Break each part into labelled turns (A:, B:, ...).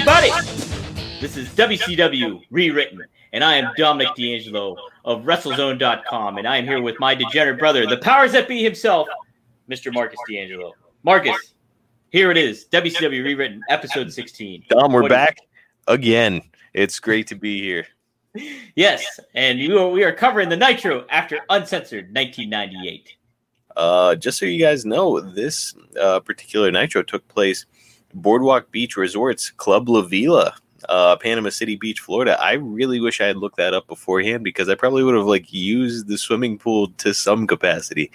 A: Hey, everybody! This is WCW Rewritten, and I am Dominic D'Angelo of WrestleZone.com, and I am here with my degenerate brother, the powers that be himself, Mr. Marcus D'Angelo. Marcus, here it is WCW Rewritten, episode 16.
B: Dom, we're
A: What is-
B: back again. It's great to be here.
A: Yes, and you are, we are covering the Nitro after Uncensored 1998.
B: Uh, just so you guys know, this uh, particular Nitro took place Boardwalk Beach Resorts Club La Vela, uh, Panama City Beach, Florida. I really wish I had looked that up beforehand because I probably would have like used the swimming pool to some capacity.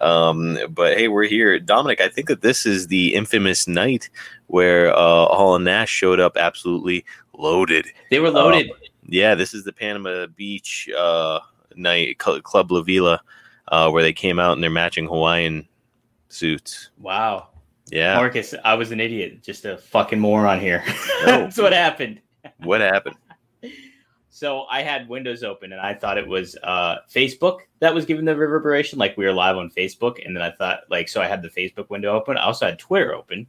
B: Um, but hey, we're here, Dominic. I think that this is the infamous night where uh, Hall and Nash showed up absolutely loaded.
A: They were loaded.
B: Yeah, this is the Panama Beach uh, night Club La Vela, uh, where they came out in their matching Hawaiian suits.
A: wow.
B: Yeah,
A: Marcus, I was an idiot, just a fucking moron here.
B: No.
A: That's what happened.
B: what happened?
A: So I had Windows open and I thought it was uh, Facebook that was giving the reverberation, like we were live on Facebook. And then I thought, like, so I had the Facebook window open. I also had Twitter open.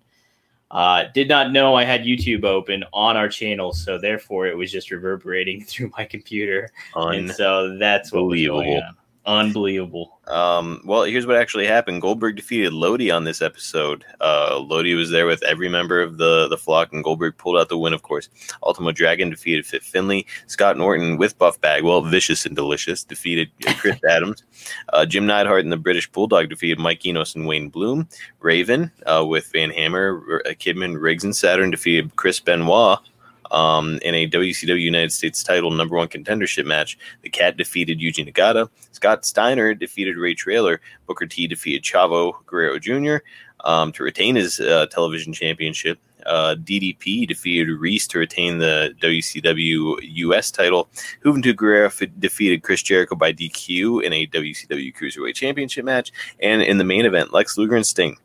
A: Uh, did not know I had YouTube open on our channel, so therefore it was just reverberating through my computer, and so that's what was going on. Unbelievable.
B: Um, well, here's what actually happened. Goldberg defeated Lodi on this episode. Uh, Lodi was there with every member of the the flock, and Goldberg pulled out the win. Of course, Ultimo Dragon defeated Fit Finlay. Scott Norton with Buff Bagwell, vicious and delicious, defeated Chris Adams. Uh, Jim Neidhart and the British Bulldog defeated Mike Enos and Wayne Bloom. Raven uh, with Van Hammer, R- uh, Kidman, Riggs, and Saturn defeated Chris Benoit. Um, in a WCW United States title number one contendership match, the Cat defeated Yuji Nagata. Scott Steiner defeated Ray Traylor. Booker T defeated Chavo Guerrero Jr. Um, to retain his uh, television championship. Uh, DDP defeated Reese to retain the WCW US title. Juventud Guerrera f- defeated Chris Jericho by DQ in a WCW Cruiserweight Championship match. And in the main event, Lex Luger and Sting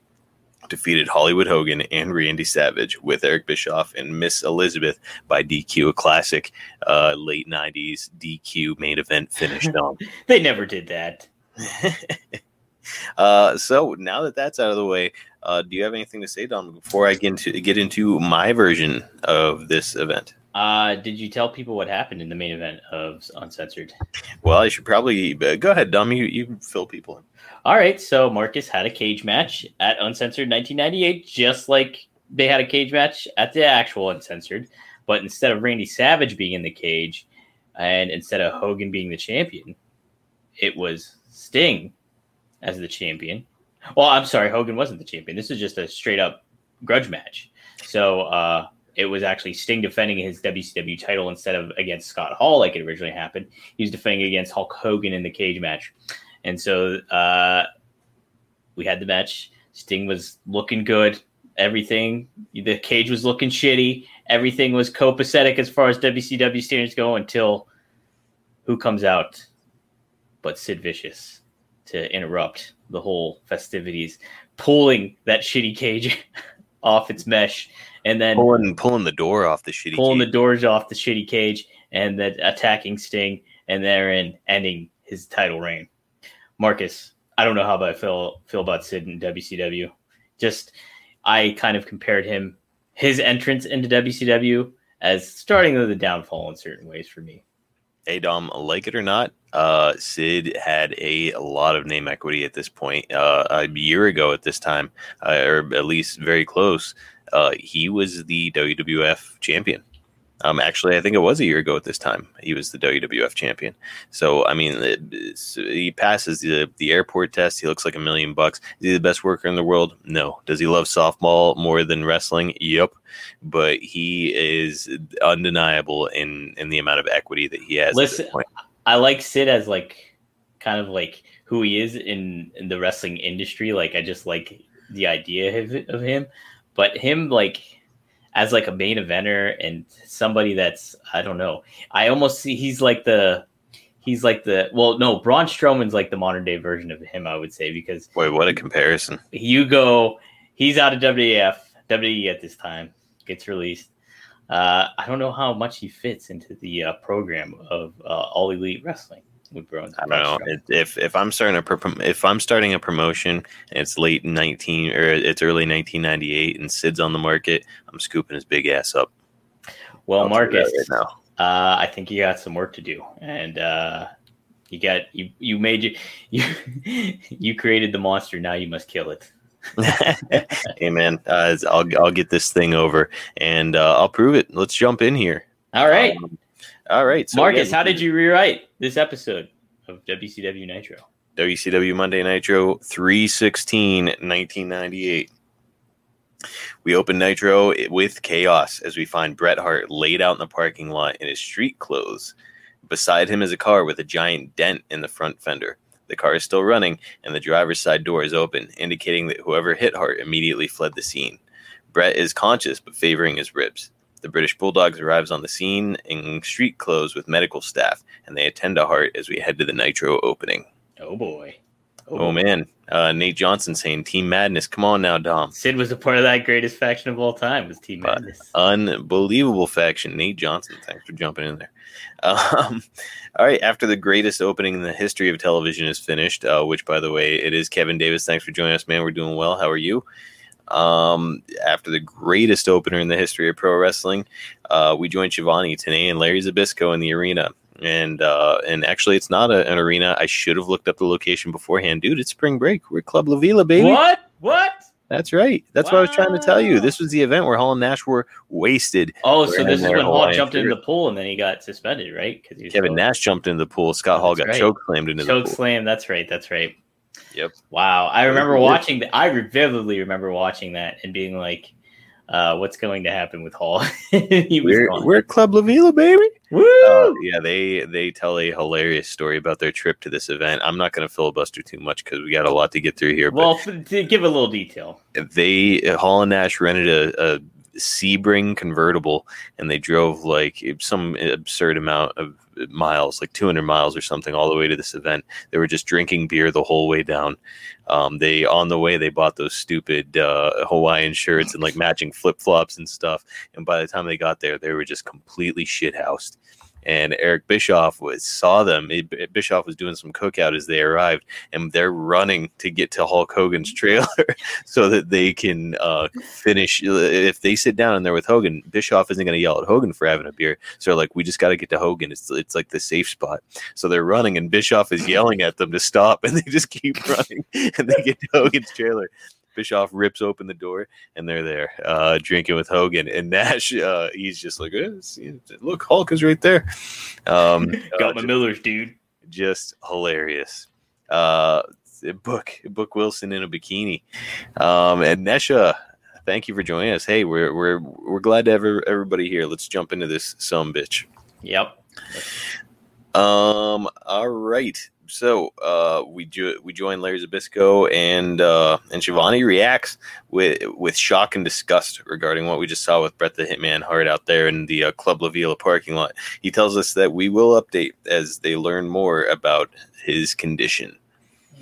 B: defeated Hollywood Hogan and Randy Savage with Eric Bischoff and Miss Elizabeth by DQ, a classic uh, late 90s DQ main event finish. Dom.
A: They never did that.
B: uh, so now that that's out of the way, uh, do you have anything to say, Dom, before I get into get into my version of this event?
A: Uh, did you tell people what happened in the main event of Uncensored?
B: Well, I should probably uh, go ahead, Dom. You you fill people in.
A: All right, so Marcus had a cage match at Uncensored 1998, just like they had a cage match at the actual Uncensored, but instead of Randy Savage being in the cage and instead of Hogan being the champion, it was Sting as the champion. Well, I'm sorry, Hogan wasn't the champion. This is just a straight up grudge match. So uh, it was actually Sting defending his WCW title instead of against Scott Hall, like it originally happened. He was defending against Hulk Hogan in the cage match. And so uh, we had the match. Sting was looking good. Everything, the cage was looking shitty. Everything was copacetic as far as WCW standards go until who comes out but Sid Vicious to interrupt the whole festivities, pulling that shitty cage off its mesh and then
B: Pulling pulling the door off the shitty.
A: pulling the
B: cage.
A: doors off the shitty cage and then attacking Sting and therein ending his title reign. Marcus, I don't know how I feel feel about Sid in WCW. Just I kind of compared him his entrance into WCW as starting the downfall in certain ways for me.
B: Hey Dom, like it or not, uh, Sid had a, lot of name equity at this point. Uh, a year ago at this time, uh, or at least very close, uh, he was the WWF champion. Um, actually, I think it was a year ago at this time. He was the WWF champion. So, I mean, it, he passes the the airport test. He looks like a million bucks. Is he the best worker in the world? No. Does he love softball more than wrestling? Yep. But he is undeniable in in the amount of equity that he has. at this
A: Listen,
B: point.
A: I like Sid as like kind of like who he is in, in the wrestling industry. Like I just like the idea of, of him, but him like as like a main eventer and somebody that's I don't know. I almost see he's like the he's like the well no Braun Strowman's like the modern day version of him I would say because
B: Boy, what a comparison!
A: you go he's out of WWF WWE at this time gets released. Uh, I don't know how much he fits into the uh, program of uh, All Elite Wrestling. With.
B: I don't know if if I'm starting a pro- if I'm starting a promotion and it's late 19 or it's early 1998 and Sid's on the market, I'm scooping his big ass up.
A: Well,
B: I'll tell you that
A: Marcus,
B: right
A: uh, I think you got some work to do, and uh, you got you you made you you you created the monster. Now you must kill it.
B: hey man, uh, I'll I'll get this thing over and uh, I'll prove it. Let's jump in here.
A: All right,
B: Um, all right, so
A: Marcus, how did you rewrite this episode of WCW Nitro?
B: WCW Monday Nitro 316 1998. We open Nitro with chaos as we find Bret Hart laid out in the parking lot in his street clothes. Beside him is a car with a giant dent in the front fender. The car is still running, and the driver's side door is open, indicating that whoever hit Hart immediately fled the scene. Bret is conscious but favoring his ribs. The British Bulldogs arrives on the scene in street clothes with medical staff, and they attend to Hart as we head to the Nitro opening.
A: Oh boy.
B: Oh man, uh, Nate Johnson saying Team Madness. Come on now, Dom.
A: Sid was a part of that greatest faction of all time. Was Team
B: Uh,
A: Madness?
B: Unbelievable faction. Nate Johnson, thanks for jumping in there. Um, all right, after the greatest opening in the history of television is finished, uh, which by the way, it is Kevin Davis. Thanks for joining us, man. We're doing well. How are you? Um, after the greatest opener in the history of pro wrestling, uh, we joined Schiavone, Tenay, and Larry Zbyszko in the arena. And uh, and actually, it's not a, an arena. I should have looked up the location beforehand, dude. It's spring break. We're Club La Vela, baby.
A: What? What?
B: That's right. That's what I was trying to tell you. This was the event where Hall and Nash were wasted.
A: Oh, so this is when Hall
B: Hawaiian
A: jumped into the pool and then he got suspended, right? Because
B: Kevin Nash jumped into the pool. Scott Hall
A: That's
B: got
A: right.
B: choke slammed into
A: choke
B: the pool.
A: slam. That's right. That's right.
B: Yep.
A: Wow. I remember
B: weird.
A: watching that. I vividly remember watching that and being like, uh, "What's going to happen with Hall?" he
B: We're, we're Club La Vela, baby.
A: Woo!
B: Uh, yeah, they they tell a hilarious story about their trip to this event. I'm not going to filibuster too much because we got a lot to get through here.
A: well, to give a little detail.
B: they Hall and Nash rented a, a Sebring convertible, and they drove like some absurd amount of miles, like 200 miles or something, all the way to this event. They were just drinking beer the whole way down. Um, they on the way they bought those stupid uh, Hawaiian shirts and like matching flip flops and stuff. And by the time they got there, they were just completely shit shithoused. And Eric Bischoff was saw them. It- Bischoff was doing some cookout as they arrived, and they're running to get to Hulk Hogan's trailer so that they can uh, finish. If they sit down and they're with Hogan, Bischoff isn't going to yell at Hogan for having a beer. So like, we just got to get to Hogan. It's it's like the safe spot. So they're running, and Bischoff is yelling at them to stop, and they just keep running, and they get to Hogan's trailer. Bischoff rips open the door, and they're there uh, drinking with Hogan. And Nash, uh, he's just like, "Eh, see, look, Hulk is right there. Um,
A: Got
B: uh,
A: my Millers, dude.
B: just hilarious. Uh, book book Wilson in a bikini, um, and Nesha. Thank you for joining us. Hey, we're we're we're glad to have everybody here. Let's jump into this some bitch.
A: Yep.
B: Um. All right. So, uh, we jo- we join Larry Zbyszko and uh, and Schiavone reacts with with shock and disgust regarding what we just saw with Bret the Hitman Hart out there in the uh, Club La Vela parking lot. He tells us that we will update as they learn more about his condition.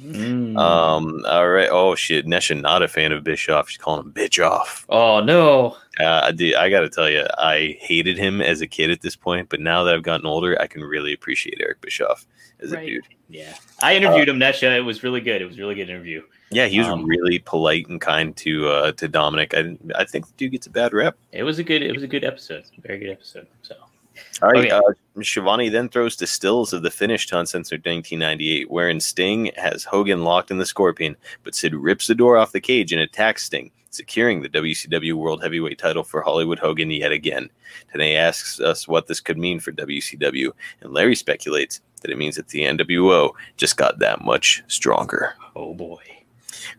A: Mm.
B: Um. All right. Oh shit. Nesha not a fan of Bischoff. She's calling him bitch off.
A: oh no.
B: Uh, I did- I got to tell you, I hated him as a kid at this point, but now that I've gotten older, I can really appreciate Eric Bischoff as a dude.
A: Yeah. I interviewed him, Nesha. It was really good. It was a really good interview.
B: Yeah, he was
A: Um,
B: really polite and kind to uh, to Dominic. I I think the dude gets a bad rep.
A: It was a good. It was a good episode. Very good episode. So
B: All right,
A: Okay.
B: uh, Schiavone then throws to stills of the finish to Uncensored 1998, wherein Sting has Hogan locked in the Scorpion, but Sid rips the door off the cage and attacks Sting, securing the WCW World Heavyweight title for Hollywood Hogan yet again. Today asks us what this could mean for WCW, and Larry speculates that it means that the NWO just got that much stronger.
A: oh boy.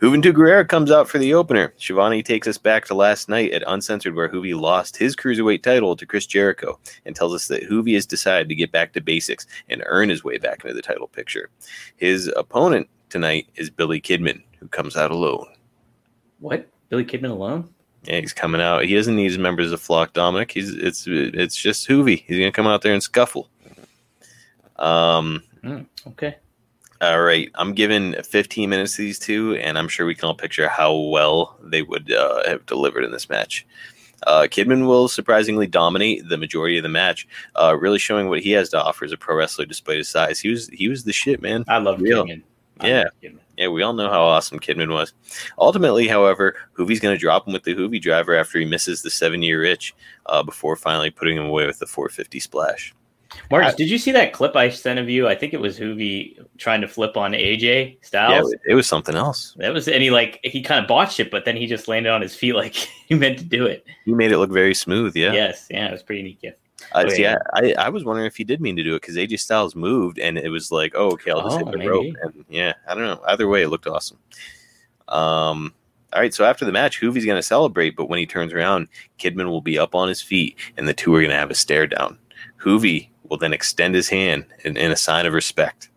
B: Juventud Guerrera comes out for the opener. Schiavone takes us back to last night at Uncensored, where Juvi lost his cruiserweight title to Chris Jericho, and tells us that Juvi has decided to get back to basics and earn his way back into the title picture. His opponent tonight is Billy Kidman, who comes out alone.
A: What? Billy Kidman alone?
B: Yeah, he's coming out. He doesn't need his members of Flock Dominic. He's it's it's just Juvi. He's gonna come out there and scuffle. Um.
A: Okay.
B: All right, I'm giving 15 minutes to these two, and I'm sure we can all picture how well they would uh, have delivered in this match. Uh, Kidman will surprisingly dominate the majority of the match, uh, really showing what he has to offer as a pro wrestler despite his size. He was he was the shit, man.
A: I love
B: Real.
A: Kidman.
B: Yeah. Yeah, we all know how awesome Kidman was. Ultimately, however, Juvi's going to drop him with the Juvi driver after he misses the seven year itch uh, before finally putting him away with the 450 splash.
A: Marcus, did you see that clip I sent of you? I think it was Juvi trying to flip on AJ Styles.
B: Yeah, it was something else.
A: That was, and he like he kind of botched it, but then he just landed on his feet like he meant to do it.
B: He made it look very smooth. Yeah.
A: Yes, yeah, it was pretty neat. Yeah.
B: Uh, see, I, I, I was wondering if he did mean to do it because AJ Styles moved and it was like, oh, okay, I'll just
A: Oh,
B: hit the
A: maybe.
B: rope. And yeah, I don't know. Either way, it looked awesome. Um, all right, so after the match, Juvi's going to celebrate, but when he turns around, Kidman will be up on his feet and the two are going to have a stare down. Juvi will then extend his hand in, in a sign of respect.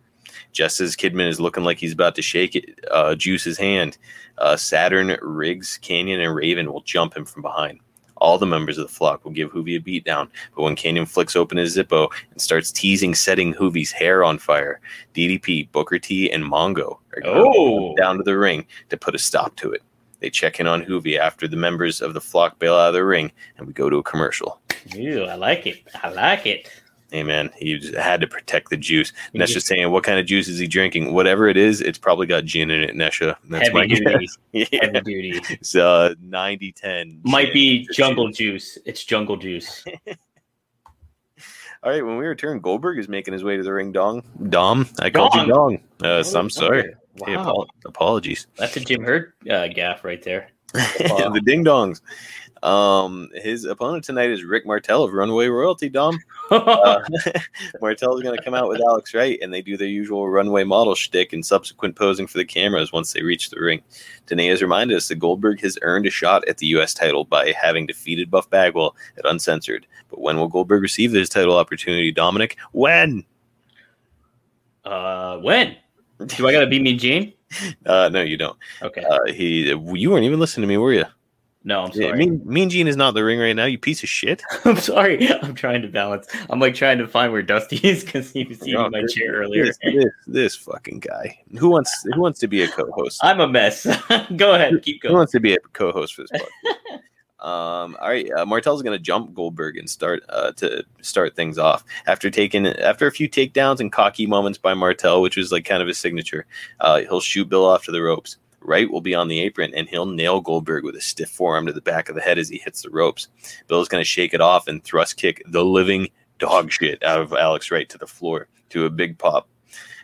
B: Just as Kidman is looking like he's about to shake it, uh, Juice's hand, uh, Saturn, Riggs, Kanyon, and Raven will jump him from behind. All the members of the flock will give Juvi a beatdown, but when Kanyon flicks open his Zippo and starts teasing setting Juvi's hair on fire, DDP, Booker T, and Mongo are going
A: Oh.
B: down to the ring to put a stop to it. They check in on Juvi after the members of the flock bail out of the ring, and we go to a commercial.
A: Ew, I like it. I like it.
B: Hey man, he had to protect the juice. Nesha's saying, "What kind of juice is he drinking? Whatever it is, it's probably got gin in it." Nesha, that's
A: Heavy
B: my
A: duty.
B: guess. Yeah,
A: Heavy duty.
B: it's uh 90-10.
A: Might be jungle
B: juice.
A: juice. It's jungle juice.
B: All right, when we return, Goldberg is making his way to the ring. Dong, Dom, I called you Dong. Uh, so I'm sorry. Hey,
A: Wow.
B: apo- apologies.
A: That's a Jim Herd uh, gaff right there.
B: the Ding Dongs. Um, his opponent tonight is Rick Martel of Runaway Royalty. Dom. Uh, Martel is going to come out with Alex Wright, and they do their usual runway model shtick and subsequent posing for the cameras once they reach the ring. Tenay has reminded us that Goldberg has earned a shot at the U.S. title by having defeated Buff Bagwell at Uncensored. But when will Goldberg receive his title opportunity, Dominic? When?
A: uh, when? Do I got to be Mean Gene?
B: Uh, no, you don't.
A: Okay.
B: Uh, he, you weren't even listening to me, were you?
A: no, I'm sorry.
B: Mean, mean Gene is not the ring right now. You piece of shit.
A: I'm sorry. I'm trying to balance. I'm like trying to find where Dusty is because he was eating my chair earlier.
B: This, this, this fucking guy. Who wants who wants to be a co-host?
A: I'm a mess. Go ahead. Keep going.
B: Who wants to be a co-host for this podcast? Um, all right, uh, Martel's going to jump Goldberg and start uh, to start things off after taking after a few takedowns and cocky moments by Martel, which was like kind of his signature. Uh, he'll shoot Bill off to the ropes. Wright will be on the apron and he'll nail Goldberg with a stiff forearm to the back of the head as he hits the ropes. Bill's going to shake it off and thrust kick the living dog shit out of Alex Wright to the floor to a big pop.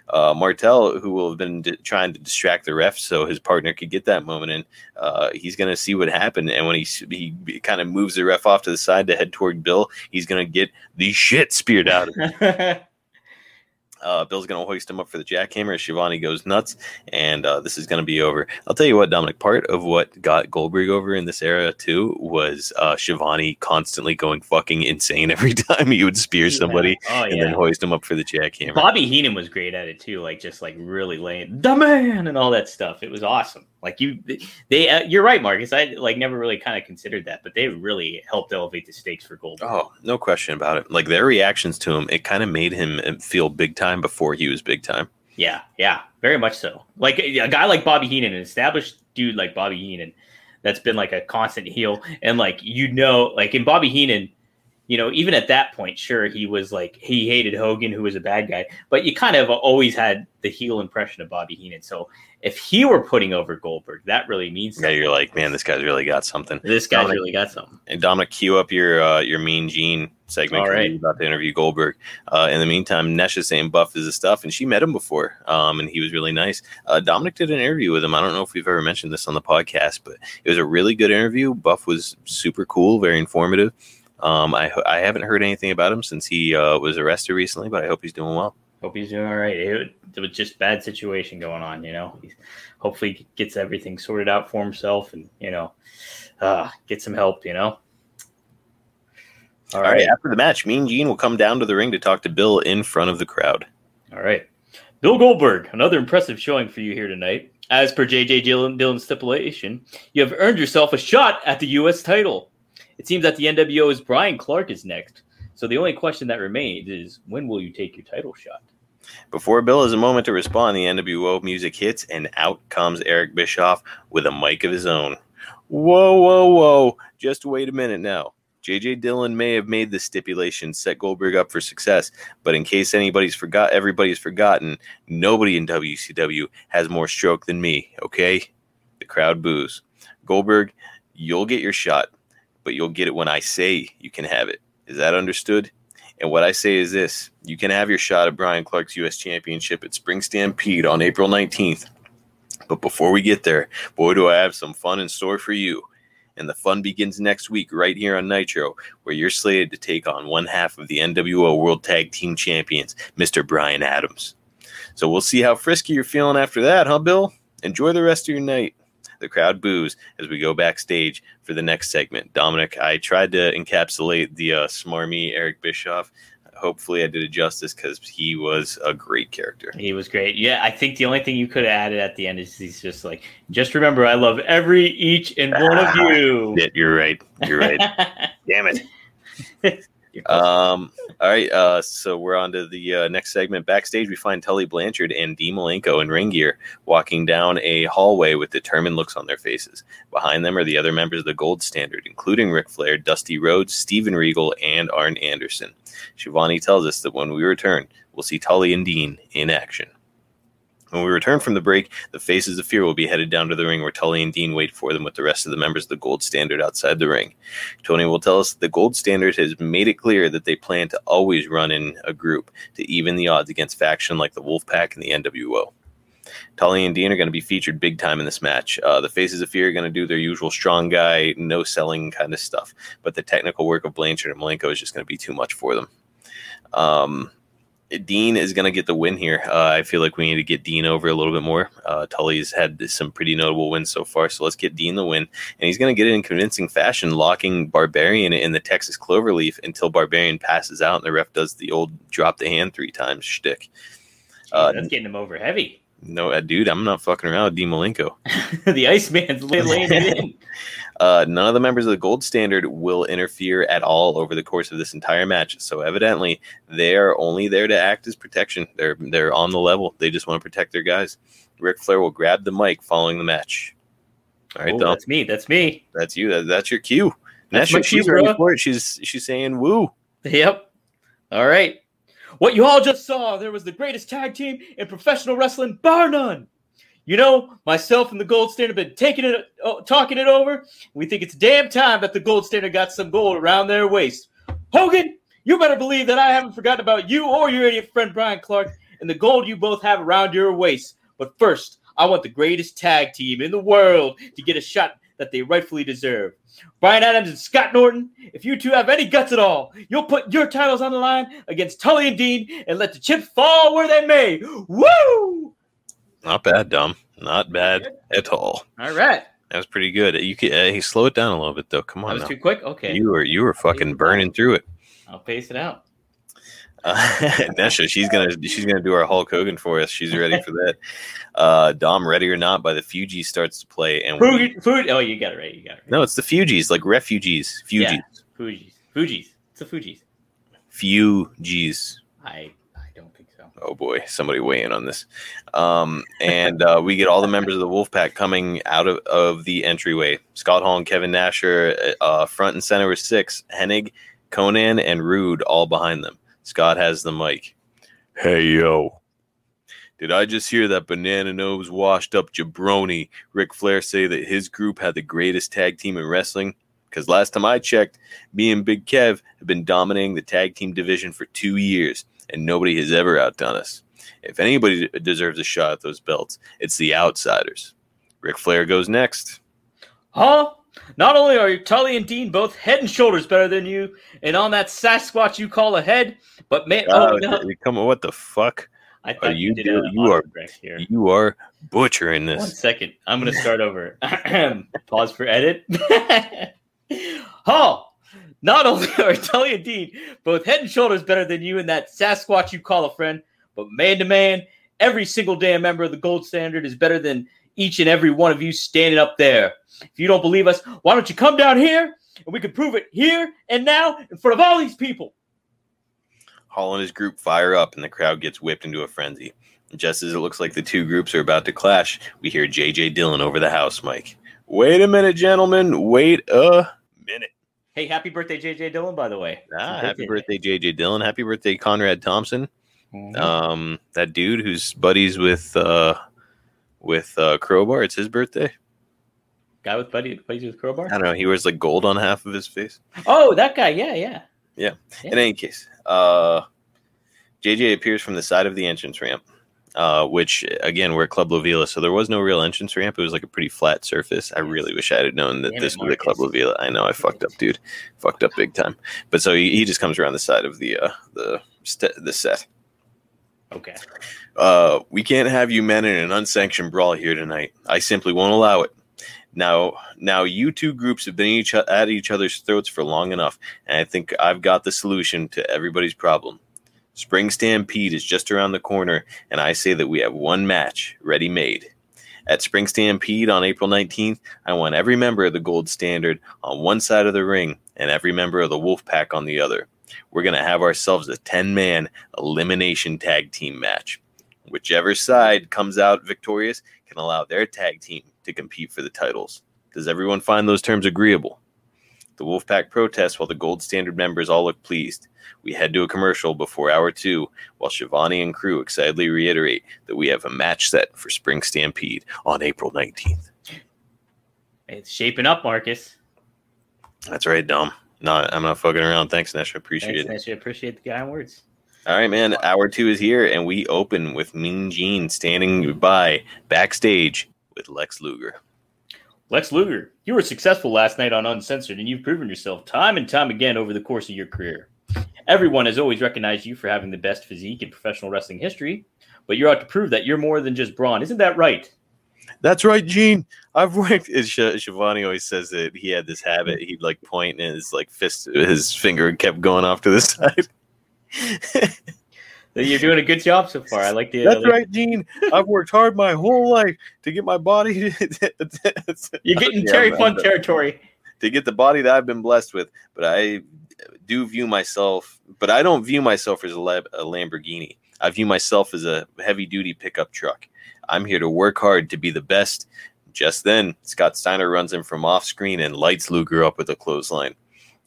B: Uh, Martel, who will have been trying to distract the ref so his partner could get that moment in, uh, he's going to see what happened. And when he, he kind of moves the ref off to the side to head toward Bill, he's going to get the shit speared out of him. Uh, Bill's going to hoist him up for the jackhammer. as Schiavone goes nuts, and uh, this is going to be over. I'll tell you what, Dominic. Part of what got Goldberg over in this era too was uh, Schiavone constantly going fucking insane every time he would spear somebody
A: Oh
B: and then hoist him up for the jackhammer.
A: Bobby Heenan was great at it too, like just like really laying the man and all that stuff. It was awesome. Like you, they, uh, you're right, Marcus. I like never really kind of considered that, but they really helped elevate the stakes for Gold.
B: Oh, no question about it. Like their reactions to him, it kind of made him uh, feel big time before he was big time.
A: Yeah, yeah, very much so. Like a a guy like Bobby Heenan, an established dude like Bobby Heenan, that's been like a constant heel, and like you know, like in Bobby Heenan, you know, even at that point, sure, he was like he hated Hogan, who was a bad guy, but you kind of always had the heel impression of Bobby Heenan. So if he were putting over Goldberg, that really means
B: Yeah,
A: something.
B: you're like, man, this guy's really got something.
A: this guy's
B: Dominic-
A: really got something.
B: And Dominic, cue up your uh, your Mean Gene segment.
A: All right.
B: about to interview Goldberg. Uh, in the meantime, Nesh is saying Buff is the stuff, and she met him before, um, and he was really nice. Uh, Dominic did an interview with him. I don't know if we've ever mentioned this on the podcast, but it was a really good interview. Buff was super cool, very informative. Um, I I haven't heard anything about him since he uh, was arrested recently, but I hope he's doing well.
A: Hope he's doing all right. It, it was just bad situation going on, you know. He's hopefully gets everything sorted out for himself, and you know, uh, get some help, you know.
B: All right. After the match, Mean Gene will come down to the ring to talk to Bill in front of the crowd.
A: All right. Bill Goldberg, another impressive showing for you here tonight. As per JJ Dillon, Dillon's stipulation, you have earned yourself a shot at the U.S. title. It seems that the NWO's Brian Clark is next. So the only question that remains is when will you take your title shot?
B: Before Bill has a moment to respond, the NWO music hits, and out comes Eric Bischoff with a mic of his own. Whoa, whoa, whoa. Just wait a minute now. JJ Dillon may have made the stipulation set Goldberg up for success, but in case anybody's forgot everybody's forgotten, nobody in WCW has more stroke than me, okay? The crowd boos. Goldberg, you'll get your shot, but you'll get it when I say you can have it. Is that understood? And what I say is this you can have your shot at Brian Clark's U.S. Championship at Spring Stampede on April 19th. But before we get there, boy, do I have some fun in store for you. And the fun begins next week right here on Nitro, where you're slated to take on one half of the NWO World Tag Team Champions, Mr. Brian Adams. So we'll see how frisky you're feeling after that, huh, Bill? Enjoy the rest of your night. The crowd boos as we go backstage for the next segment. Dominic, I tried to encapsulate the uh, smarmy Eric Bischoff. Hopefully, I did it justice because he was a great character.
A: He was great. Yeah, I think the only thing you could have added at the end is he's just like, just remember, I love every, each, and one of you.
B: Yeah, you're right. You're right. Damn it. Um, all right. Uh, so we're on to the uh, next segment. Backstage, we find Tully Blanchard and Dean Malenko in ring gear walking down a hallway with determined looks on their faces. Behind them are the other members of the Gold Standard, including Ric Flair, Dusty Rhodes, Steven Regal, and Arn Anderson. Schiavone tells us that when we return, we'll see Tully and Dean in action. When we return from the break, the Faces of Fear will be headed down to the ring where Tully and Dean wait for them with the rest of the members of the Gold Standard outside the ring. Tony will tell us the Gold Standard has made it clear that they plan to always run in a group to even the odds against faction like the Wolfpack and the NWO. Tully and Dean are going to be featured big time in this match. Uh, the Faces of Fear are going to do their usual strong guy, no selling kind of stuff, but the technical work of Blanchard and Malenko is just going to be too much for them. Um, Dean is going to get the win here. Uh, I feel like we need to get Dean over a little bit more. Uh, Tully's had some pretty notable wins so far, so let's get Dean the win. And he's going to get it in convincing fashion, locking Barbarian in the Texas Cloverleaf until Barbarian passes out and the ref does the old drop the hand three times shtick.
A: Uh, that's getting him over heavy.
B: No, uh, dude, I'm not fucking around with Dean Malenko.
A: the Iceman's laying it in.
B: Uh, none of the members of the Gold Standard will interfere at all over the course of this entire match. So evidently, they are only there to act as protection. They're they're on the level. They just want to protect their guys. Ric Flair will grab the mic following the match.
A: All right, oh, that's me. That's me.
B: That's you. That, that's your cue. That's, that's she's ready for it. She's she's saying woo.
A: Yep. All right. What you all just saw, there was the greatest tag team in professional wrestling, bar none. You know, myself and the gold standard have been taking it, uh, talking it over. We think it's damn time that the gold standard got some gold around their waist. Hogan, you better believe that I haven't forgotten about you or your idiot friend Brian Clark and the gold you both have around your waist. But first, I want the greatest tag team in the world to get a shot that they rightfully deserve. Brian Adams and Scott Norton, if you two have any guts at all, you'll put your titles on the line against Tully and Dean and let the chips fall where they may. Woo!
B: Not bad, Dom. Not bad at all.
A: All right.
B: That was pretty good. You can uh, slow it down a little bit though. Come on,
A: that was
B: now.
A: too quick. Okay,
B: you were you were fucking burning through it.
A: I'll pace it out.
B: Uh, Nesha, she's gonna she's gonna do our Hulk Hogan for us. She's ready for that. Uh, Dom, ready or not, by the Fugees starts to play, and
A: food, we, food. Oh, you got it right. You got it. Right.
B: No, it's the Fugees, like refugees. Fugees. Yeah,
A: Fugees. Fugees. It's the Fugees.
B: Fugees.
A: I
B: Oh boy, somebody weigh in on this. Um, and uh, we get all the members of the Wolfpack coming out of, of the entryway. Scott Hall and Kevin Nasher, uh, front and center with Syxx. Hennig, Konnan, and Rude all behind them. Scott has the mic. Hey yo. Did I just hear that banana nose washed up jabroni Ric Flair say that his group had the greatest tag team in wrestling? Because last time I checked, me and Big Kev have been dominating the tag team division for two years, and nobody has ever outdone us. If anybody deserves a shot at those belts, it's the outsiders. Ric Flair goes next.
A: Huh? Not only are you Tully and Dean both head and shoulders better than you, and on that Sasquatch you call a head, but man,
B: uh, oh, no. come on, what the fuck?
A: I thought uh,
B: you,
A: you,
B: do, you are here. You are butchering this.
A: One second, I'm going to start over. Pause for edit. oh, not only are Tully and Dean both head and shoulders better than you and that Sasquatch you call a friend, but man to man, every single damn member of the gold standard is better than each and every one of you standing up there. If you don't believe us, why don't you come down here and we can prove it here and now in front of all these people?
B: Hall and his group fire up, and the crowd gets whipped into a frenzy. just as it looks like the two groups are about to clash, we hear J.J. Dillon over the house mic. Wait a minute, gentlemen. Wait a minute.
A: Hey, happy birthday, JJ Dillon, by the way.
B: Ah, happy birthday, JJ Dillon. Happy birthday, Conrad Thompson.
A: Mhm.
B: Um, that dude who's buddies with uh with uh Crowbar. It's his birthday.
A: Guy with buddy buddies with crowbar.
B: I don't know. He wears like gold on half of his face.
A: Oh, that guy. Yeah, yeah. Yeah.
B: In any case, uh, JJ appears from the side of the entrance ramp, uh, which again we're at Club La Vela, so there was no real entrance ramp. It was like a pretty flat surface. I really wish I had known that
A: Damn
B: this was at Club La Vela. I know I fucked up, dude. Fucked up big time. But so he, he just comes around the side of the uh, the st- the set.
A: Okay.
B: Uh, we can't have you men in an unsanctioned brawl here tonight. I simply won't allow it. Now, now you two groups have been each at each other's throats for long enough, and I think I've got the solution to everybody's problem. Spring Stampede is just around the corner, and I say that we have one match ready made. At Spring Stampede on April 19th, I want every member of the Gold Standard on one side of the ring and every member of the Wolf Pack on the other. We're going to have ourselves a 10 man elimination tag team match. Whichever side comes out victorious can allow their tag team to compete for the titles. Does everyone find those terms agreeable? The Wolfpack protests while the Gold Standard members all look pleased. We head to a commercial before hour two, while Schiavone and crew excitedly reiterate that we have a match set for Spring Stampede on April 19th.
A: It's shaping up, Marcus.
B: That's right, Dom. Not, I'm not fucking around. Thanks, Nesh. I appreciate
A: Thanks,
B: it.
A: Nash. I appreciate the kind words.
B: All right, man. Hour two is here, and we open with Mean Gene standing by backstage with Lex Luger.
A: Lex Luger, you were successful last night on Uncensored, and you've proven yourself time and time again over the course of your career. Everyone has always recognized you for having the best physique in professional wrestling history, but you're out to prove that you're more than just brawn. Isn't that right?
B: That's right, Gene. I've worked. Sh- Schiavone always says that he had this habit. He'd like point and his like fist, his finger and kept going off to the side.
A: You're doing a good job so far. I like the.
B: Uh, That's
A: I like-
B: right, Gene. I've worked hard my whole life to get my body.
A: You're getting
B: Yeah,
A: Terry
B: man.
A: Funk territory.
B: to get the body that I've been blessed with. But I do view myself, but I don't view myself as a, lab, a Lamborghini. I view myself as a heavy duty pickup truck. I'm here to work hard to be the best. Just then, Scott Steiner runs in from off screen and lights Luger up with a clothesline.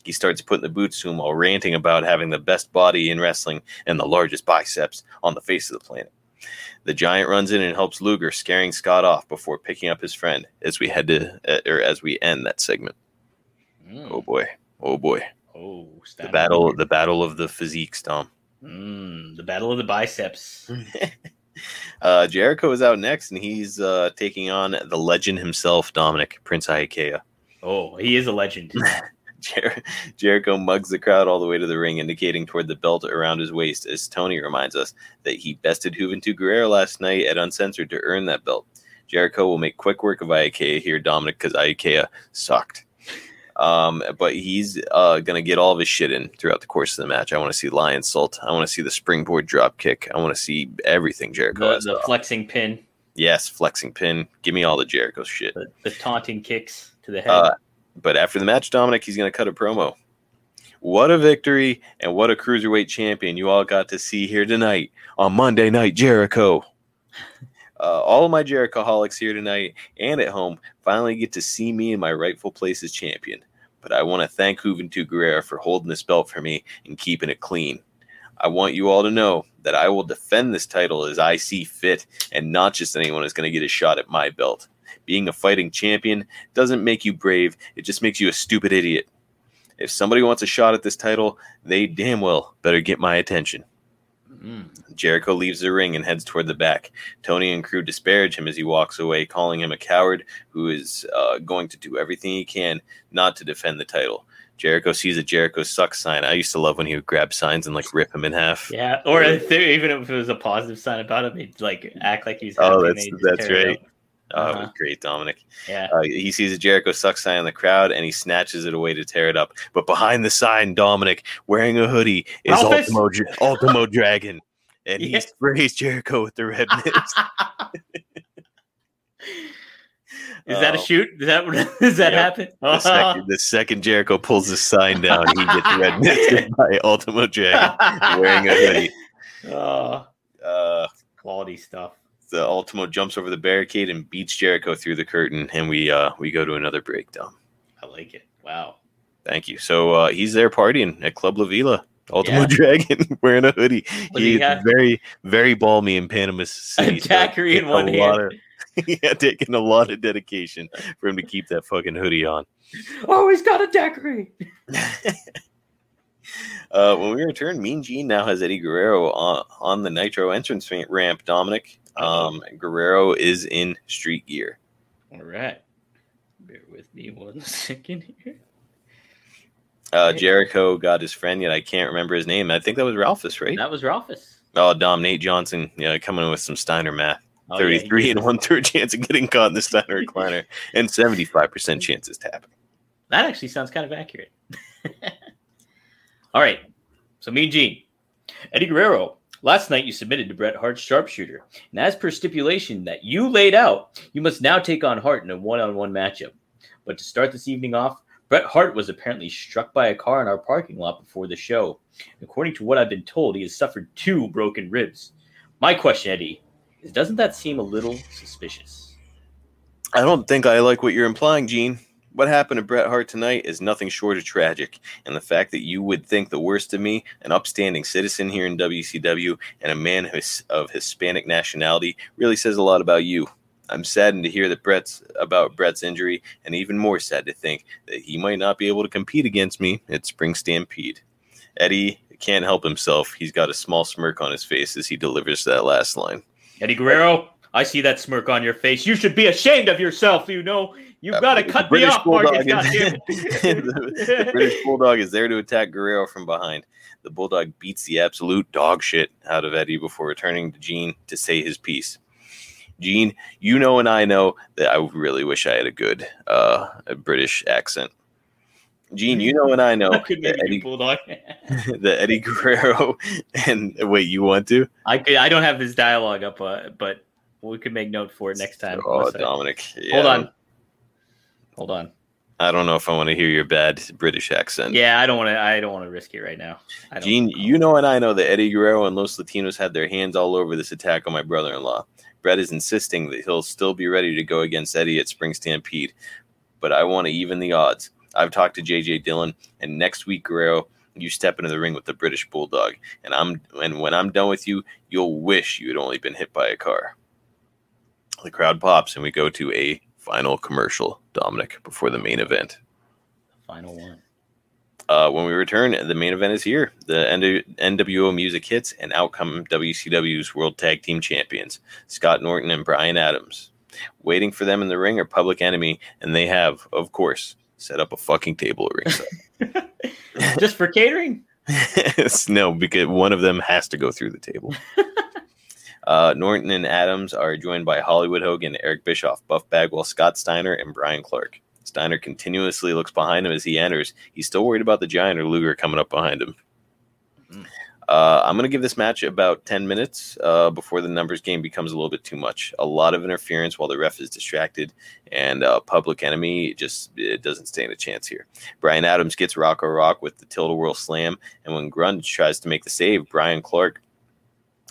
B: He starts putting the boots to him while ranting about having the best body in wrestling and the largest biceps on the face of the planet. The giant runs in and helps Luger, scaring Scott off before picking up his friend as we head to, uh, or as we end that segment. Oh boy. Oh boy.
A: Oh,
B: The battle the battle of the physiques, Tom.
A: Mm, the battle of the biceps.
B: Uh Jericho is out next and he's uh taking on the legend himself, Dominic, Prince Iaukea.
A: Oh, he is a legend.
B: Jer- Jericho mugs the crowd all the way to the ring, indicating toward the belt around his waist, as Tony reminds us that he bested Juventud Guerrera last night at Uncensored to earn that belt. Jericho will make quick work of Iaukea here, Dominic, because Iaukea sucked. Um, but he's uh, going to get all of his shit in throughout the course of the match. I want to see Lionsault. I want to see the springboard drop kick. I want to see everything Jericho
A: the,
B: has.
A: the flexing pin,
B: yes, flexing pin. Give me all the Jericho shit.
A: the, the taunting kicks to the head.
B: Uh, but after the match, Dominic, he's going to cut a promo. What a victory and what a cruiserweight champion you all got to see here tonight on Monday Night Jericho. Uh, all of my Jerichoholics here tonight and at home finally get to see me in my rightful place as champion. But I want to thank Juventud Guerrera for holding this belt for me and keeping it clean. I want you all to know that I will defend this title as I see fit, and not just anyone is going to get a shot at my belt. Being a fighting champion doesn't make you brave, it just makes you a stupid idiot. If somebody wants a shot at this title, they damn well better get my attention.
A: Mm.
B: Jericho leaves the ring and heads toward the back. Tony and crew disparage him as he walks away, calling him a coward who is uh, going to do everything he can not to defend the title. Jericho sees a Jericho sucks sign. I used to love when he would grab signs and like rip him in half.
A: Yeah, or if there, even if it was a positive sign about him, he'd like act like he's.
B: Oh, that's- that's right. Oh, it was
A: Uh-huh.
B: great, Dominic.
A: Yeah,
B: Uh, he sees a Jericho sucks sign in the crowd and he snatches it away to tear it up. But behind the sign, Dominic, wearing a hoodie, is
A: Ralphus?
B: Ultimo, Ultimo Dragon. And he
A: Yeah.
B: sprays Jericho with the red mist.
A: is that a
B: Oh.
A: shoot? Does that does that
B: Yep.
A: happen?
B: The second, the second Jericho pulls the sign down, he gets red misted by Ultimo Dragon wearing a hoodie.
A: Oh,
B: Uh,
A: quality stuff.
B: The Ultimo jumps over the barricade and beats Jericho through the curtain, and we uh, we go to another breakdown.
A: I like it. Wow.
B: Thank you. So uh, he's there partying at Club La Vela. Ultimo
A: Yeah.
B: Dragon wearing a hoodie.
A: Does
B: He
A: he
B: very, very balmy in Panama
A: A
B: City. so
A: daiquiri in
B: taking
A: one
B: a
A: hand.
B: of- yeah, taking a lot of dedication for him to keep that fucking hoodie on.
A: Oh, he's got a daiquiri.
B: Uh, when we return, Mean Gene now has Eddie Guerrero on, on the Nitro entrance ramp. Dominic, um, Guerrero is in street gear.
A: All right. Bear with me one second here.
B: Uh, Jericho got his friend, yet I can't remember his name. I think that was Ralphus, right?
A: That was Ralphus.
B: Oh, Dom Nate Johnson, yeah, coming in with some Steiner math.
A: Oh,
B: 33
A: did.
B: and one third chance of getting caught in the Steiner recliner, and 75% chances tapping.
A: That actually sounds kind of accurate. All right. So, Mean Gene, Eddie Guerrero. Last night you submitted to Bret Hart's sharpshooter, and as per stipulation that you laid out, you must now take on Hart in a one-on-one matchup. But to start this evening off, Bret Hart was apparently struck by a car in our parking lot before the show. According to what I've been told, he has suffered two broken ribs. My question, Eddie, is doesn't that seem a little suspicious?
B: I don't think I like what you're implying, Gene. What happened to Bret Hart tonight is nothing short of tragic, and the fact that you would think the worst of me, an upstanding citizen here in WCW, and a man of Hispanic nationality, really says a lot about you. I'm saddened to hear that Bret's about Bret's injury, and even more sad to think that he might not be able to compete against me at Spring Stampede. Eddie can't help himself. He's got a small smirk on his face as he delivers that last line.
A: Eddie Guerrero, I see that smirk on your face. You should be ashamed of yourself. You know, you've
B: Uh,
A: got to cut me off, Marcus.
B: Bulldog is-
A: it.
B: the, the British Bulldog is there to attack Guerrero from behind. The Bulldog beats the absolute dog shit out of Eddie before returning to Gene to say his piece. Gene, you know and I know that I really wish I had a good uh, a British accent. Gene, you know and I know
A: I
B: that Eddie,
A: do bulldog.
B: that Eddie Guerrero and wait, you want to?
A: I could. I don't have this dialogue up, uh, but we could make note for it next time.
B: Oh. Dominic. yeah,
A: Hold on. Hold on.
B: I don't know if I want to hear your bad British accent.
A: Yeah, I don't want to. I don't want to risk it right now. I don't
B: Gene, you know and I know that Eddie Guerrero and Los Latinos had their hands all over this attack on my brother in law. Bret is insisting that he'll still be ready to go against Eddie at Spring Stampede, but I want to even the odds. I've talked to JJ Dillon, and next week, Guerrero, you step into the ring with the British Bulldog, and I'm and when I'm done with you, you'll wish you had only been hit by a car. The crowd pops, and we go to a final commercial, Dominic, before the main event.
A: Final one.
B: Uh, when we return, the main event is here. The NWO music hits and outcome WCW's World Tag Team Champions, Scott Norton and Brian Adams. Waiting for them in the ring are Public Enemy, and they have, of course, set up a fucking table at ringside.
A: Just for catering.
B: no, because one of them has to go through the table. Uh, Norton and Adams are joined by Hollywood Hogan, Eric Bischoff, Buff Bagwell, Scott Steiner, and Brian Clark. Steiner continuously looks behind him as he enters. He's still worried about the Giant or Luger coming up behind him.
A: Mhm.
B: Uh, I'm going to give this match about 10 minutes uh, before the numbers game becomes a little bit too much. A lot of interference while the ref is distracted, and uh, Public Enemy just it doesn't stand a chance here. Brian Adams gets Rocco Rock with the Tilt-a-Whirl Slam, and when Grunge tries to make the save, Brian Clark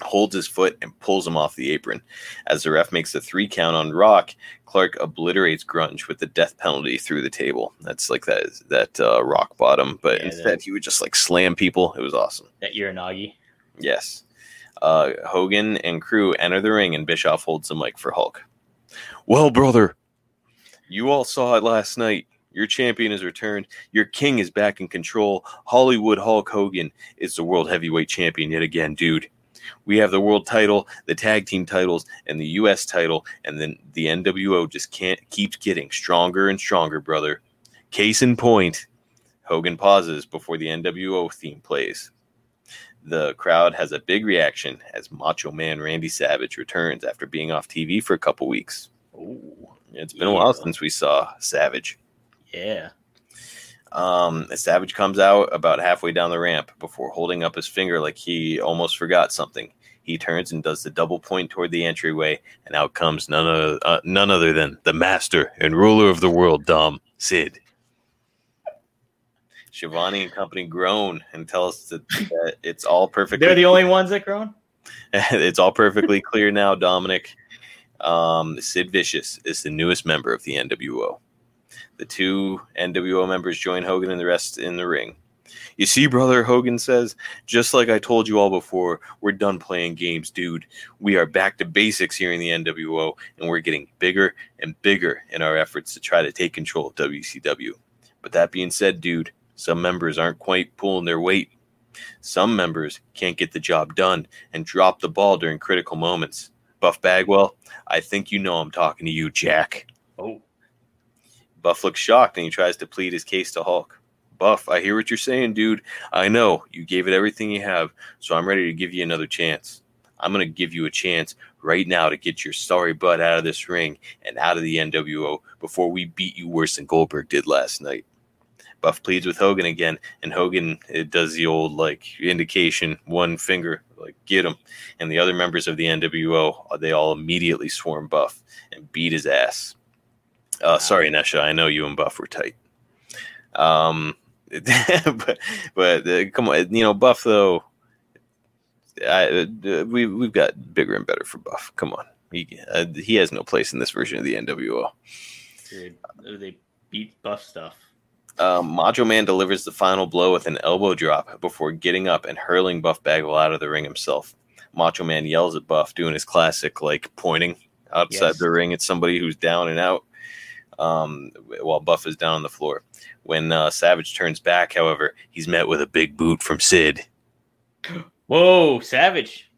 B: holds his foot and pulls him off the apron. As the ref makes a three count on Rock, Clark obliterates Grunge with the death penalty through the table. That's like that that uh, rock bottom, but
A: Yeah,
B: instead
A: that-
B: he would just like slam people. It was awesome.
A: That Uranage.
B: Yes. Uh, Hogan and crew enter the ring, and Bischoff holds the mic for Hulk. Well, brother, you all saw it last night. Your champion has returned. Your king is back in control. Hollywood Hulk Hogan is the world heavyweight champion yet again, dude. We have the world title, the tag team titles, and the U.S. title, and then the NWO just can't keeps getting stronger and stronger, brother. Case in point, Hogan pauses before the NWO theme plays. The crowd has a big reaction as Macho Man Randy Savage returns after being off TV for a couple weeks.
A: Ooh,
B: It's been a while since we saw Savage.
A: yeah.
B: Um, Savage comes out about halfway down the ramp before holding up his finger like he almost forgot something. He turns and does the double point toward the entryway, and out comes none other, uh, none other than the master and ruler of the world, Dom Sid. Schiavone and company groan and tell us that, that it's all perfect.
A: They're the only ones that grown.
B: it's all perfectly clear now, Dominic. Um, Sid Vicious is the newest member of the NWO. The two NWO members join Hogan and the rest in the ring. You see, brother, Hogan says, just like I told you all before, we're done playing games, dude. We are back to basics here in the NWO, and we're getting bigger and bigger in our efforts to try to take control of WCW. But that being said, dude, some members aren't quite pulling their weight. Some members can't get the job done and drop the ball during critical moments. Buff Bagwell, I think you know I'm talking to you, Jack.
A: Oh,
B: Buff looks shocked and he tries to plead his case to Hulk. Buff, I hear what you're saying, dude. I know you gave it everything you have, so I'm ready to give you another chance. I'm going to give you a chance right now to get your sorry butt out of this ring and out of the NWO before we beat you worse than Goldberg did last night. Buff pleads with Hogan again, and Hogan it does the old like indication, one finger, like get him. And the other members of the NWO, they all immediately swarm Buff and beat his ass. Uh, sorry, Nesha, I know you and Buff were tight. Um, but but uh, come on, you know Buff though. I, uh, we we've got bigger and better for Buff. Come on, he uh, he has no place in this version of the NWO.
A: dude, they beat Buff stuff.
B: Um, Macho Man delivers the final blow with an elbow drop before getting up and hurling Buff Bagwell out of the ring himself. Macho Man yells at Buff, doing his classic like pointing outside
A: Yes.
B: the ring at somebody who's down and out. Um, while Buff is down on the floor. When uh, Savage turns back, however, he's met with a big boot from Sid.
A: Whoa, Savage.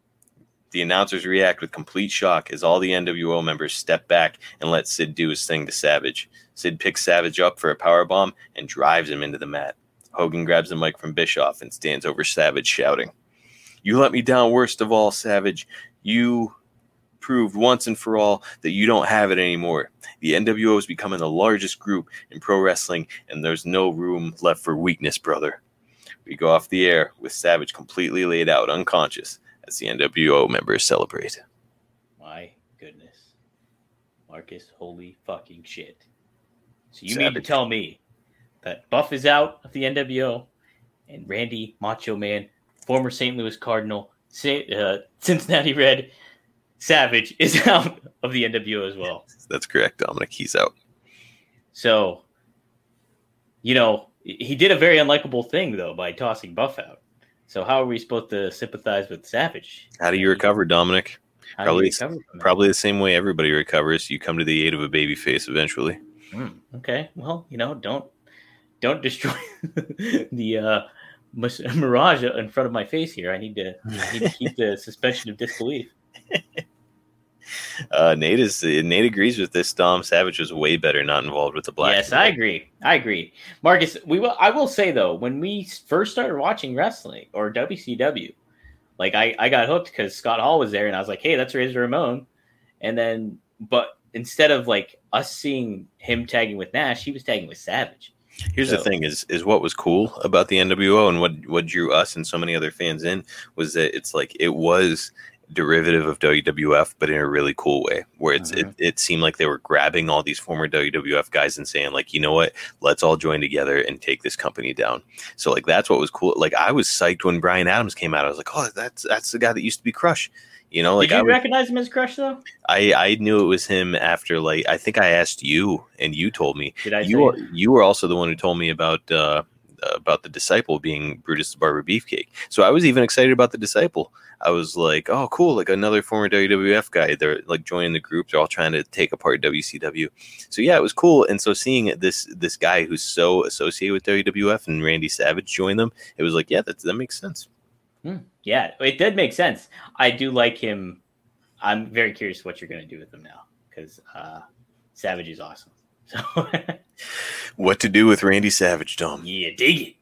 B: The announcers react with complete shock as all the NWO members step back and let Sid do his thing to Savage. Sid picks Savage up for a power bomb and drives him into the mat. Hogan grabs the mic from Bischoff and stands over Savage, shouting, You let me down worst of all, Savage. You proved once and for all that you don't have it anymore. The NWO is becoming the largest group in pro wrestling, and there's no room left for weakness, brother. We go off the air with Savage completely laid out, unconscious, as the NWO members celebrate.
A: My goodness. Marcus, holy fucking shit. So you mean to tell me that Buff is out of the NWO and Randy Macho Man, former St. Louis Cardinal, uh, Cincinnati Red, Savage is out of the NWO as well.
B: That's correct, Dominic. He's out.
A: So, you know, he did a very unlikable thing though by tossing Buff out. So how are we supposed to sympathize with Savage?
B: How do you recover, Dominic?
A: How
B: Probably-
A: do you recover?
B: Probably the same way everybody recovers. You come to the aid of a baby face eventually.
A: Hmm, okay. Well, you know, don't don't destroy the uh, mirage in front of my face here. I need to, I need to keep the suspension of disbelief.
B: Uh, Nate is Nate agrees with this. Dom Savage was way better not involved with the black.
A: yes, I agree. I agree, Marcus. We will. I will say though, when we first started watching wrestling or WCW, like I, I got hooked because Scott Hall was there, and I was like, hey, that's Razor Ramon. And then, but instead of like us seeing him tagging with Nash, he was tagging with Savage.
B: Here's
A: So-
B: the thing: is is what was cool about the NWO and what what drew us and so many other fans in was that it's like it was derivative of WWF, but in a really cool way, where it's it, it seemed like they were grabbing all these former WWF guys and saying like, you know what, let's all join together and take this company down. So like that's what was cool. Like I was psyched when Brian Adams came out. I was like, oh, that's that's the guy that used to be Crush. You know, like
A: Did you
B: I, was,
A: recognize him as Crush though?
B: I I knew it was him after like I think I asked you and you told me
A: Did I?
B: you were, you were also the one who told me about uh, about the disciple being Brutus the Barber Beefcake. So I was even excited about the disciple. I was like, oh, cool, like another former WWF guy. They're like joining the group. They're all trying to take apart WCW. So yeah, it was cool. And so seeing this this guy who's so associated with WWF and Randy Savage join them, it was like, yeah, that that makes sense.
A: Hmm. Yeah, it did make sense. I do like him. I'm very curious what you're going to do with him now because uh, Savage is awesome. So
B: What to do with Randy Savage, Dom?
A: yeah, dig it.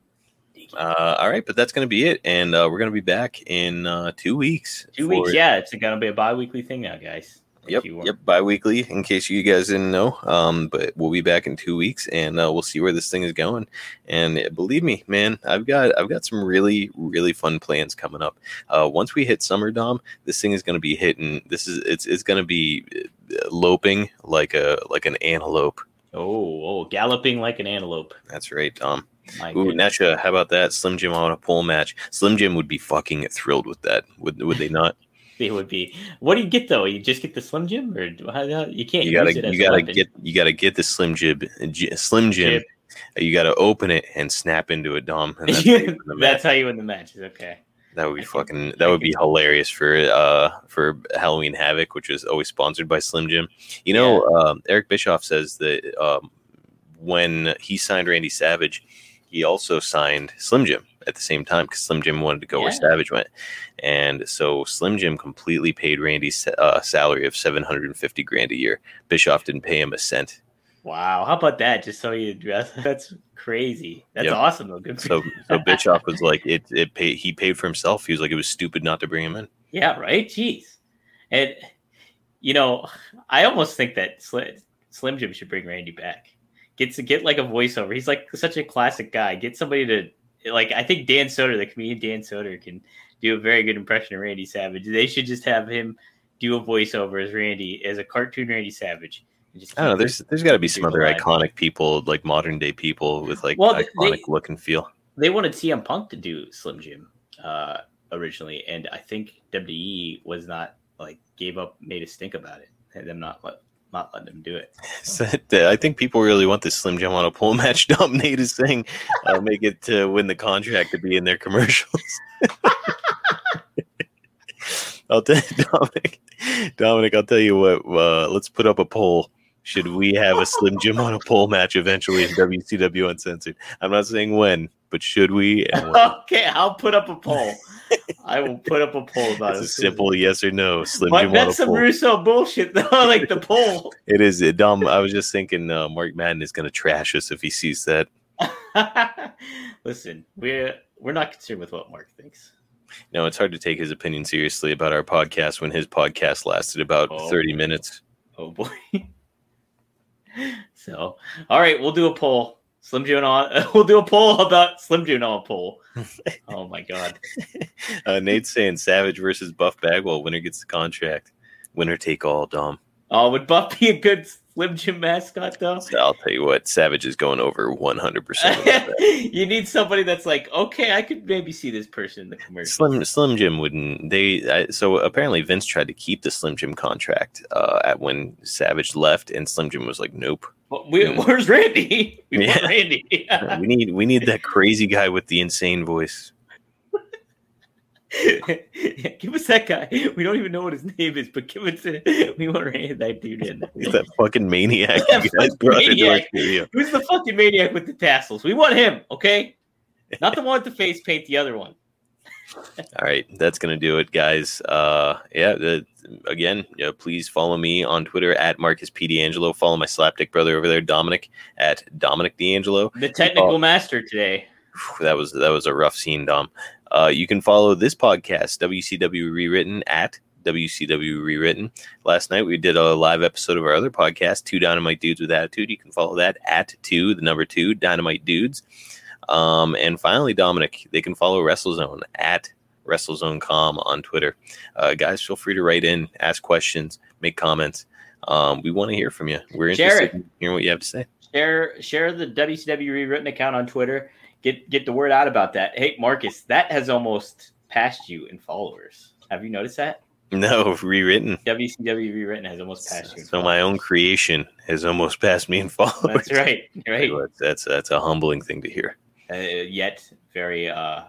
A: Dig it.
B: Uh, all right, but that's gonna be it, and uh, we're gonna be back in uh, two weeks.
A: Two weeks. Yeah, it's going to be a bi-weekly thing now, guys.
B: Yep, yep, bi-weekly. In case you guys didn't know, um, but we'll be back in two weeks, and uh, we'll see where this thing is going. And uh, believe me, man, I've got I've got some really really fun plans coming up. Uh, once we hit summer, Dom, this thing is going to be hitting. This is it's it's going to be loping like a like an antelope.
A: Oh, oh, galloping like an antelope.
B: That's right, Dom.
A: My
B: Ooh,
A: goodness.
B: Nesha, how about that? Slim Jim on a pole match. Slim Jim would be fucking thrilled with that. Would would they not?
A: they would be. What do you get though? You just get the Slim Jim, or you can't.
B: You gotta
A: use it as
B: you gotta get you gotta get the Slim Jib J- Slim Jim.
A: Jib.
B: You gotta open it and snap into it, Dom. And that's how you win the match.
A: That's how you win the matches. Okay.
B: That would be
A: I
B: fucking. That would be hilarious for uh for Halloween Havoc, which is always sponsored by Slim Jim. You know, um, Eric Bischoff says that um, when he signed Randy Savage, he also signed Slim Jim at the same time because Slim Jim wanted to go where Savage went, and so Slim Jim completely paid Randy's uh, salary of seven hundred and fifty grand a year. Bischoff didn't pay him a cent.
A: Wow. How about that? Just so you address that's crazy. That's
B: Yep.
A: awesome though. Good.
B: So so Bischoff was like, it it paid. He paid for himself. He was like, it was stupid not to bring him in.
A: Yeah, right. Jeez, and you know, I almost think that Slim, Slim Jim should bring Randy back. Get to get like a voiceover. He's like such a classic guy. Get somebody to like. I think Dan Soder, the comedian Dan Soder, can do a very good impression of Randy Savage. They should just have him do a voiceover as Randy, as a cartoon Randy Savage.
B: I don't know. There's there's got to be some other
A: alive.
B: iconic people, like modern day people with like
A: Well, they-
B: iconic look and feel.
A: they wanted CM Punk to do Slim Jim uh, originally, and I think WWE was not like gave up, made a stink about it, and them not let, not letting them do it.
B: So, I think people really want this Slim Jim on a pole match dominate is saying, uh, make it to win the contract to be in their commercials. I'll tell you, Dominic. Dominic, I'll tell you what. Uh, let's put up a poll. Should we have a Slim Jim on a pole match eventually in WCW Uncensored? I'm not saying when, but should we?
A: Okay, I'll put up a poll. I will put up a poll about
B: It's
A: it.
B: a simple yes or no. Slim
A: But
B: Jim on a
A: that's some. Russo bullshit though. like the poll.
B: It is Dom. I was just thinking, uh, Mark Madden is going to trash us if he sees that.
A: Listen, we're we're not concerned with what Mark thinks.
B: No, it's hard to take his opinion seriously about our podcast when his podcast lasted about
A: Oh.
B: 30 minutes.
A: Oh boy. so, all right, we'll do a poll. Slim Jim on. We'll do a poll about Slim Jim on a poll. Oh my god.
B: Uh, Nate's saying Savage versus Buff Bagwell. Winner gets the contract. Winner take all, Dom.
A: Oh, would Buff be a good Slim Jim mascot though?
B: So I'll tell you what, Savage is going over 100%
A: you need somebody that's like, okay, I could maybe see this person in the commercial.
B: Slim Slim Jim wouldn't. They I, so apparently Vince tried to keep the Slim Jim contract uh, at when Savage left, and Slim Jim was like, "Nope,
A: Well, we, where's Randy? We
B: Yeah.
A: Randy.
B: we need we need that crazy guy with the insane voice."
A: give us that guy. We don't even know what his name is, but give it to. We want Randy, that dude in.
B: He's that fucking maniac
A: That fucking
B: brought into our
A: maniac. Who's the fucking maniac with the tassels? We want him, okay? Not the one with the face paint, the other one.
B: All right, that's gonna do it, guys. Uh, yeah, the, again, yeah, please follow me on Twitter at Marcus P D'Angelo. Follow my slapdick brother over there, Dominic at Dominic D'Angelo.
A: The technical
B: Oh.
A: master today.
B: That was that was a rough scene, Dom. Uh, you can follow this podcast, WCW Rewritten, at WCW Rewritten. Last night we did a live episode of our other podcast, Two Dynamite Dudes with Attitude. You can follow that at two, the number two, Dynamite Dudes. Um, and finally, Dominic, they can follow WrestleZone at WrestleZoneCom on Twitter. Uh, guys, feel free to write in, ask questions, make comments. Um, we want to hear from you. We're interested in hearing what you have to say.
A: Share share the WCW rewritten account on Twitter. Get get the word out about that. Hey Marcus, that has almost passed you in followers. Have you noticed that?
B: No, rewritten.
A: WCW rewritten has almost passed you. in
B: So my own creation has almost passed me in followers.
A: That's right. Right.
B: That's that's a humbling thing to hear.
A: Uh, yet very uh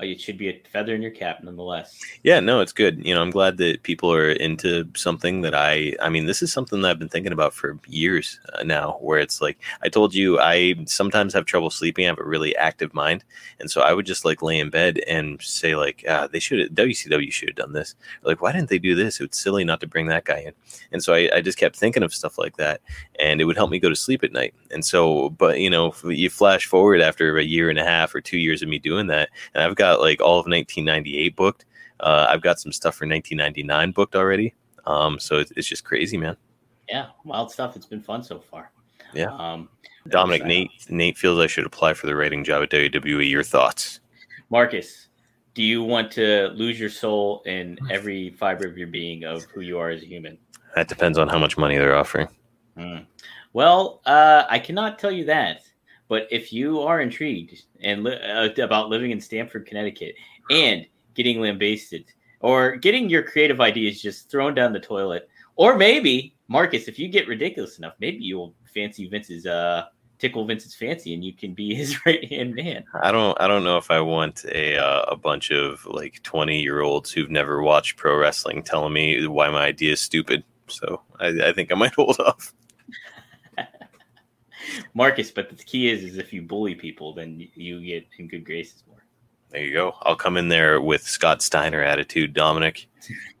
A: it should be a feather in your cap nonetheless.
B: Yeah, no, it's good. You know, I'm glad that people are into something that I. I mean, this is something that I've been thinking about for years uh, now. Where it's like I told you, I sometimes have trouble sleeping. I have a really active mind, and so I would just like lay in bed and say like, ah, they should WCW should have done this. Like, why didn't they do this? It's silly not to bring that guy in. And so I, I just kept thinking of stuff like that, and it would help me go to sleep at night. And so, but you know, you flash forward after a year and a half or two years of me doing that, and I've got like all of 1998 booked. Uh, I've got some stuff for 1999 booked already. Um, so it's, it's just crazy, man.
A: Yeah, wild stuff. It's been fun so far.
B: Yeah.
A: Um,
B: Dominic, Nate, Nate feels I should apply for the writing job at WWE. Your thoughts?
A: Marcus, do you want to lose your soul in every fiber of your being of who you are as a human?
B: That depends on how much money they're offering.
A: Hmm. Well, uh, I cannot tell you that, but if you are intrigued and li- uh, about living in Stamford, Connecticut, and getting lambasted or getting your creative ideas just thrown down the toilet. Or maybe, Marcus, if you get ridiculous enough, maybe you'll fancy Vince's uh tickle Vince's fancy and you can be his right hand man.
B: I don't I don't know if I want a uh, a bunch of like 20 year olds who've never watched pro wrestling telling me why my idea is stupid. So I, I think I might hold off.
A: Marcus, but the key is is if you bully people, then you get in good graces more.
B: There you go. I'll come in there with Scott Steiner attitude, Dominic.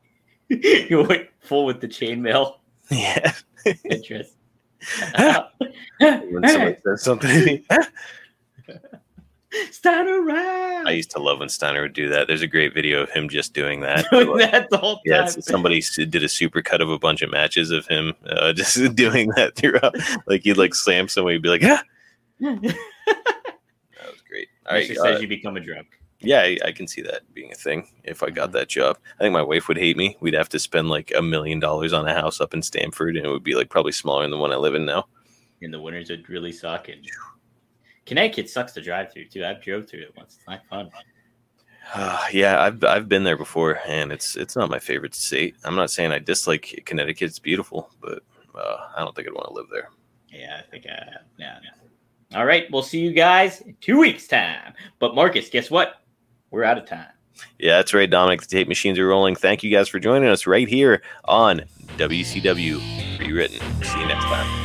A: you went full with the chainmail
B: Yeah.
A: interest.
B: when someone says something to me.
A: Stand around.
B: I used to love when Steiner would do that. There's a great video of him just doing that.
A: doing that the whole time.
B: Yeah, somebody did a super cut of a bunch of matches of him uh, just doing that throughout. Like he'd like slam somebody, he'd be like, "Yeah, that was great." All right,
A: Mr.
B: uh,
A: says you become a drunk.
B: yeah, I, I can see that being a thing if I got that job. I think my wife would hate me. We'd have to spend like a million dollars on a house up in Stamford, and it would be like probably smaller than the one I live in now.
A: And the winters would really suck. And Connecticut sucks to drive through too. I've drove through it once. It's not fun.
B: Uh, yeah, I've I've been there before, and it's it's not my favorite state. I'm not saying I dislike Connecticut; it's beautiful, but uh, I don't think I'd want to live there.
A: Yeah, I think I yeah, yeah. All right, we'll see you guys in two weeks' time. But Marcus, guess what? We're out of time.
B: Yeah, that's right, Dominic. The tape machines are rolling. Thank you guys for joining us right here on WCW Rewritten. See you next time.